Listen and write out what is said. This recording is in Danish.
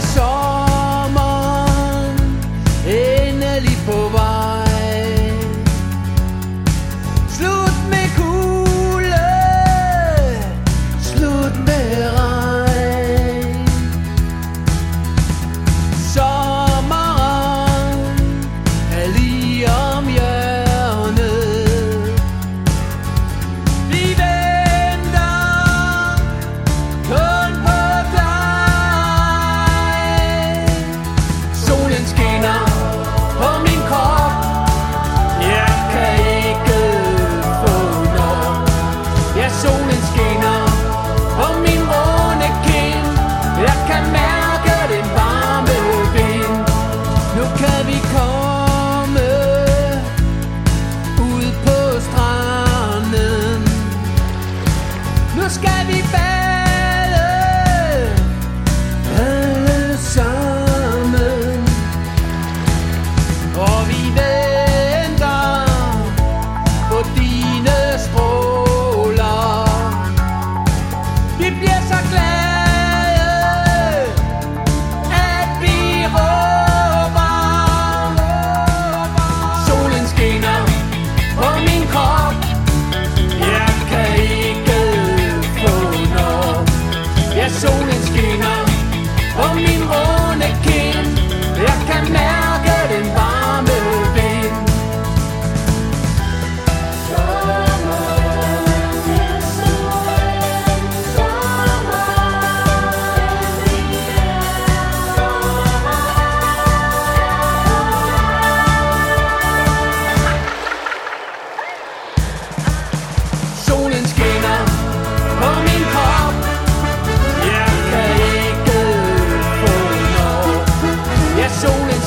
chora. sammen. Og vi ved shoulder.